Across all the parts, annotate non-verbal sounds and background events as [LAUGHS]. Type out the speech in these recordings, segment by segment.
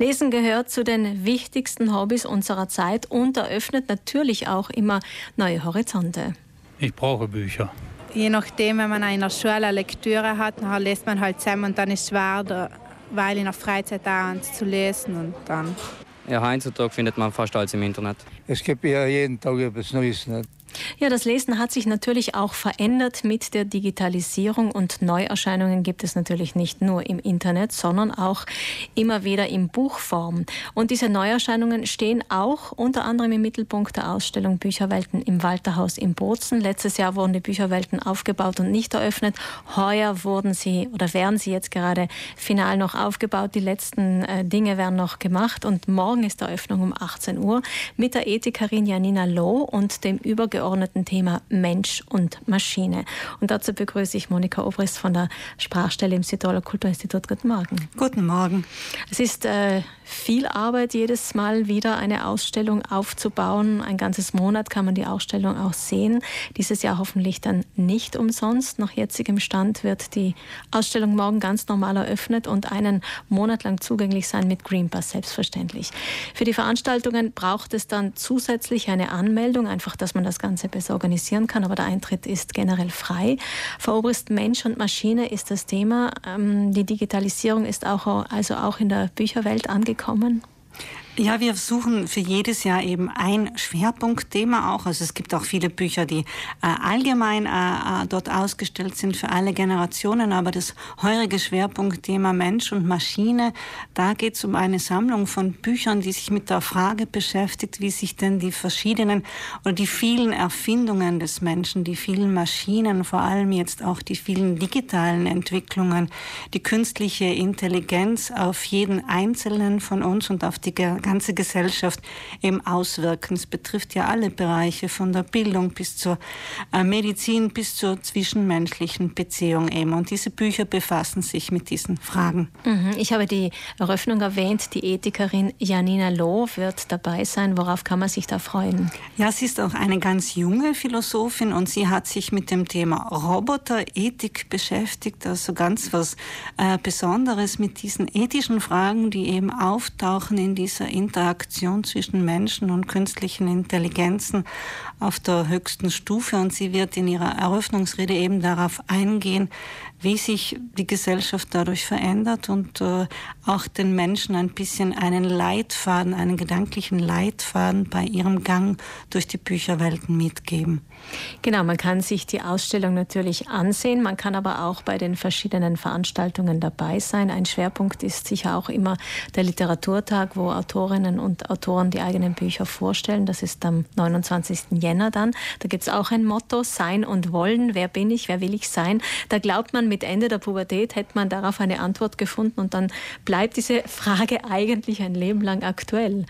Lesen gehört zu den wichtigsten Hobbys unserer Zeit und eröffnet natürlich auch immer neue Horizonte. Ich brauche Bücher. Je nachdem, wenn man in der Schule eine Lektüre hat, dann lässt man halt zusammen und dann ist es schwer, weil in der Freizeit auch zu lesen und dann. Ja, heutzutage findet man fast alles im Internet. Es gibt ja jeden Tag etwas Neues. Nicht? Ja, das Lesen hat sich natürlich auch verändert mit der Digitalisierung und Neuerscheinungen gibt es natürlich nicht nur im Internet, sondern auch immer wieder in Buchform. Und diese Neuerscheinungen stehen auch unter anderem im Mittelpunkt der Ausstellung Bücherwelten im Walterhaus in Bozen. Letztes Jahr wurden die Bücherwelten aufgebaut und nicht eröffnet. Heuer wurden sie oder werden sie jetzt gerade final noch aufgebaut. Die letzten äh, Dinge werden noch gemacht und morgen ist Eröffnung um 18 Uhr mit der Ethikerin Janina Loh und dem übergeordneten übergeordneten Thema Mensch und Maschine. Und dazu begrüße ich Monika Obrist von der Sprachstelle im Südtiroler Kulturinstitut. Guten Morgen. Guten Morgen. Es ist äh, viel Arbeit, jedes Mal wieder eine Ausstellung aufzubauen. Ein ganzes Monat kann man die Ausstellung auch sehen. Dieses Jahr hoffentlich dann nicht umsonst. Nach jetzigem Stand wird die Ausstellung morgen ganz normal eröffnet und einen Monat lang zugänglich sein mit Green Pass, selbstverständlich. Für die Veranstaltungen braucht es dann zusätzlich eine Anmeldung, einfach, dass man das Ganze Ganze besser organisieren kann, aber der Eintritt ist generell frei. Frau Obrist, Mensch und Maschine ist das Thema. Ähm, die Digitalisierung ist auch, also auch in der Bücherwelt angekommen. Ja, wir suchen für jedes Jahr eben ein Schwerpunktthema auch. Also es gibt auch viele Bücher, die äh, allgemein äh, äh, dort ausgestellt sind für alle Generationen. Aber das heurige Schwerpunktthema Mensch und Maschine, da geht es um eine Sammlung von Büchern, die sich mit der Frage beschäftigt, wie sich denn die verschiedenen oder die vielen Erfindungen des Menschen, die vielen Maschinen, vor allem jetzt auch die vielen digitalen Entwicklungen, die künstliche Intelligenz auf jeden Einzelnen von uns und auf die ganze Gesellschaft eben auswirken. Es betrifft ja alle Bereiche, von der Bildung bis zur äh, Medizin bis zur zwischenmenschlichen Beziehung eben. Und diese Bücher befassen sich mit diesen Fragen. Mhm. Ich habe die Eröffnung erwähnt. Die Ethikerin Janina Loh wird dabei sein. Worauf kann man sich da freuen? Ja, sie ist auch eine ganz junge Philosophin und sie hat sich mit dem Thema Roboterethik beschäftigt. Also ganz was äh, Besonderes mit diesen ethischen Fragen, die eben auftauchen in dieser Interaktion zwischen Menschen und künstlichen Intelligenzen auf der höchsten Stufe. Und sie wird in ihrer Eröffnungsrede eben darauf eingehen, wie sich die Gesellschaft dadurch verändert und äh, auch den Menschen ein bisschen einen Leitfaden, einen gedanklichen Leitfaden bei ihrem Gang durch die Bücherwelten mitgeben. Genau, man kann sich die Ausstellung natürlich ansehen, man kann aber auch bei den verschiedenen Veranstaltungen dabei sein. Ein Schwerpunkt ist sicher auch immer der Literaturtag, wo Autorinnen und Autoren die eigenen Bücher vorstellen. Das ist am 29. Jänner dann. Da gibt es auch ein Motto, Sein und Wollen. Wer bin ich, wer will ich sein? Da glaubt man, mit Ende der Pubertät hätte man darauf eine Antwort gefunden und dann bleibt diese Frage eigentlich ein Leben lang aktuell.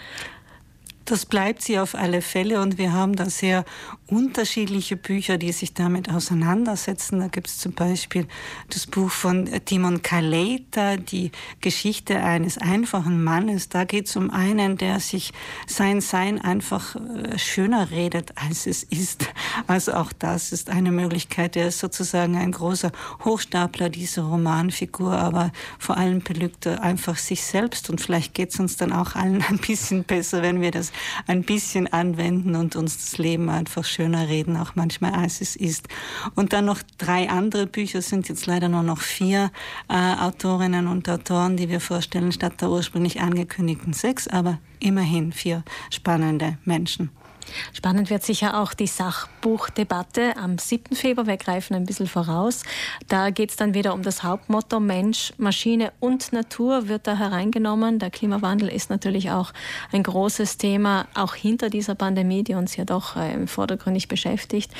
Das bleibt sie auf alle Fälle und wir haben da sehr unterschiedliche Bücher, die sich damit auseinandersetzen. Da gibt es zum Beispiel das Buch von Timon Kaleta, die Geschichte eines einfachen Mannes. Da geht es um einen, der sich sein Sein einfach äh, schöner redet, als es ist. Also auch das ist eine Möglichkeit. Er ist sozusagen ein großer Hochstapler dieser Romanfigur, aber vor allem belügt er einfach sich selbst und vielleicht geht es uns dann auch allen [LAUGHS] ein bisschen besser, wenn wir das ein bisschen anwenden und uns das Leben einfach schöner reden, auch manchmal als es ist. Und dann noch drei andere Bücher, sind jetzt leider nur noch vier äh, Autorinnen und Autoren, die wir vorstellen, statt der ursprünglich angekündigten sechs, aber immerhin vier spannende Menschen. Spannend wird sicher auch die Sachbuchdebatte am 7. Februar. Wir greifen ein bisschen voraus. Da geht es dann wieder um das Hauptmotto Mensch, Maschine und Natur wird da hereingenommen. Der Klimawandel ist natürlich auch ein großes Thema, auch hinter dieser Pandemie, die uns ja doch äh, vordergründig beschäftigt.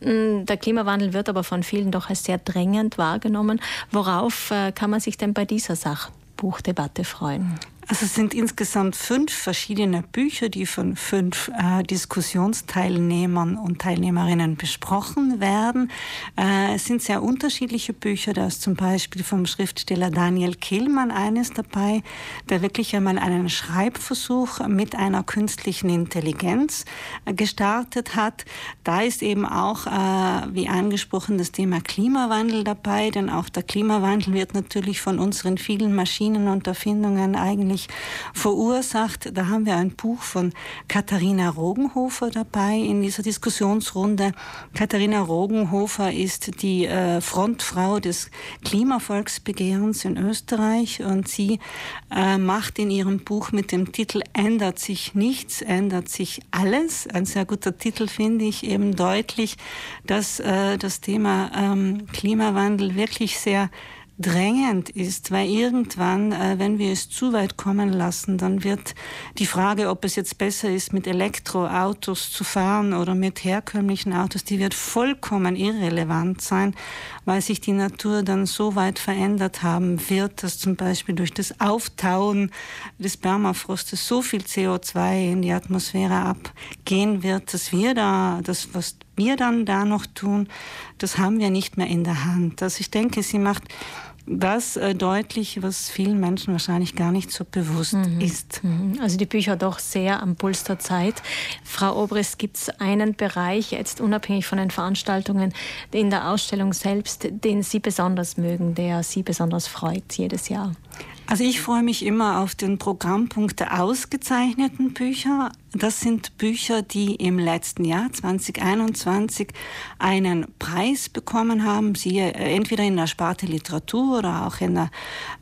Mm, der Klimawandel wird aber von vielen doch als sehr drängend wahrgenommen. Worauf äh, kann man sich denn bei dieser Sachbuchdebatte freuen? Also es sind insgesamt fünf verschiedene Bücher, die von fünf äh, Diskussionsteilnehmern und Teilnehmerinnen besprochen werden. Äh, es sind sehr unterschiedliche Bücher. Da ist zum Beispiel vom Schriftsteller Daniel Kehlmann eines dabei, der wirklich einmal einen Schreibversuch mit einer künstlichen Intelligenz äh, gestartet hat. Da ist eben auch, äh, wie angesprochen, das Thema Klimawandel dabei, denn auch der Klimawandel wird natürlich von unseren vielen Maschinen und Erfindungen eigentlich wahrscheinlich verursacht. Da haben wir ein Buch von Katharina Rogenhofer dabei in dieser Diskussionsrunde. Katharina Rogenhofer ist die äh, Frontfrau des Klimavolksbegehrens in Österreich und sie äh, macht in ihrem Buch mit dem Titel Ändert sich nichts, ändert sich alles. Ein sehr guter Titel finde ich eben deutlich, dass äh, das Thema ähm, Klimawandel wirklich sehr drängend ist, weil irgendwann, äh, wenn wir es zu weit kommen lassen, dann wird die Frage, ob es jetzt besser ist, mit Elektroautos zu fahren oder mit herkömmlichen Autos, die wird vollkommen irrelevant sein, weil sich die Natur dann so weit verändert haben wird, dass zum Beispiel durch das Auftauen des Permafrostes so viel CO2 in die Atmosphäre abgehen wird, dass wir da, das, was wir dann da noch tun, das haben wir nicht mehr in der Hand. Also ich denke, sie macht das äh, deutlich, was vielen Menschen wahrscheinlich gar nicht so bewusst mhm. ist. Mhm. Also die Bücher doch sehr am Puls der Zeit. Frau Obrist, gibt es einen Bereich, jetzt unabhängig von den Veranstaltungen, in der Ausstellung selbst, den Sie besonders mögen, der Sie besonders freut jedes Jahr? Also ich freue mich immer auf den Programmpunkt der ausgezeichneten Bücher. Das sind Bücher, die im letzten Jahr 2021 einen Preis bekommen haben, sie äh, entweder in der Sparte Literatur oder auch in der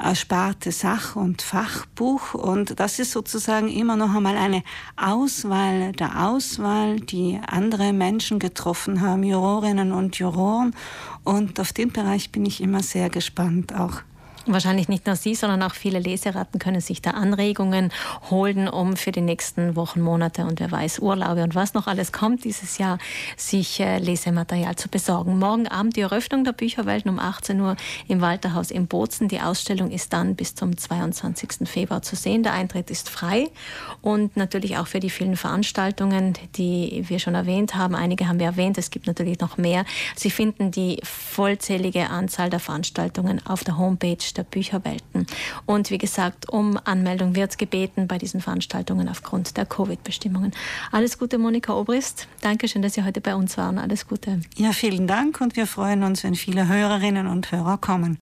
äh, Sparte Sach- und Fachbuch. Und das ist sozusagen immer noch einmal eine Auswahl der Auswahl, die andere Menschen getroffen haben, Jurorinnen und Juroren. Und auf den Bereich bin ich immer sehr gespannt auch. Wahrscheinlich nicht nur Sie, sondern auch viele Leseratten können sich da Anregungen holen, um für die nächsten Wochen, Monate und wer weiß, Urlaube und was noch alles kommt dieses Jahr, sich äh, Lesematerial zu besorgen. Morgen Abend die Eröffnung der Bücherwelten um 18 Uhr im Walterhaus in Bozen. Die Ausstellung ist dann bis zum 22. Februar zu sehen. Der Eintritt ist frei und natürlich auch für die vielen Veranstaltungen, die wir schon erwähnt haben. Einige haben wir erwähnt, es gibt natürlich noch mehr. Sie finden die vollzählige Anzahl der Veranstaltungen auf der Der Bücherwelten. Und wie gesagt, um Anmeldung wird gebeten bei diesen Veranstaltungen aufgrund der Covid-Bestimmungen. Alles Gute, Monika Obrist. Dankeschön, dass Sie heute bei uns waren. Alles Gute. Ja, vielen Dank und wir freuen uns, wenn viele Hörerinnen und Hörer kommen.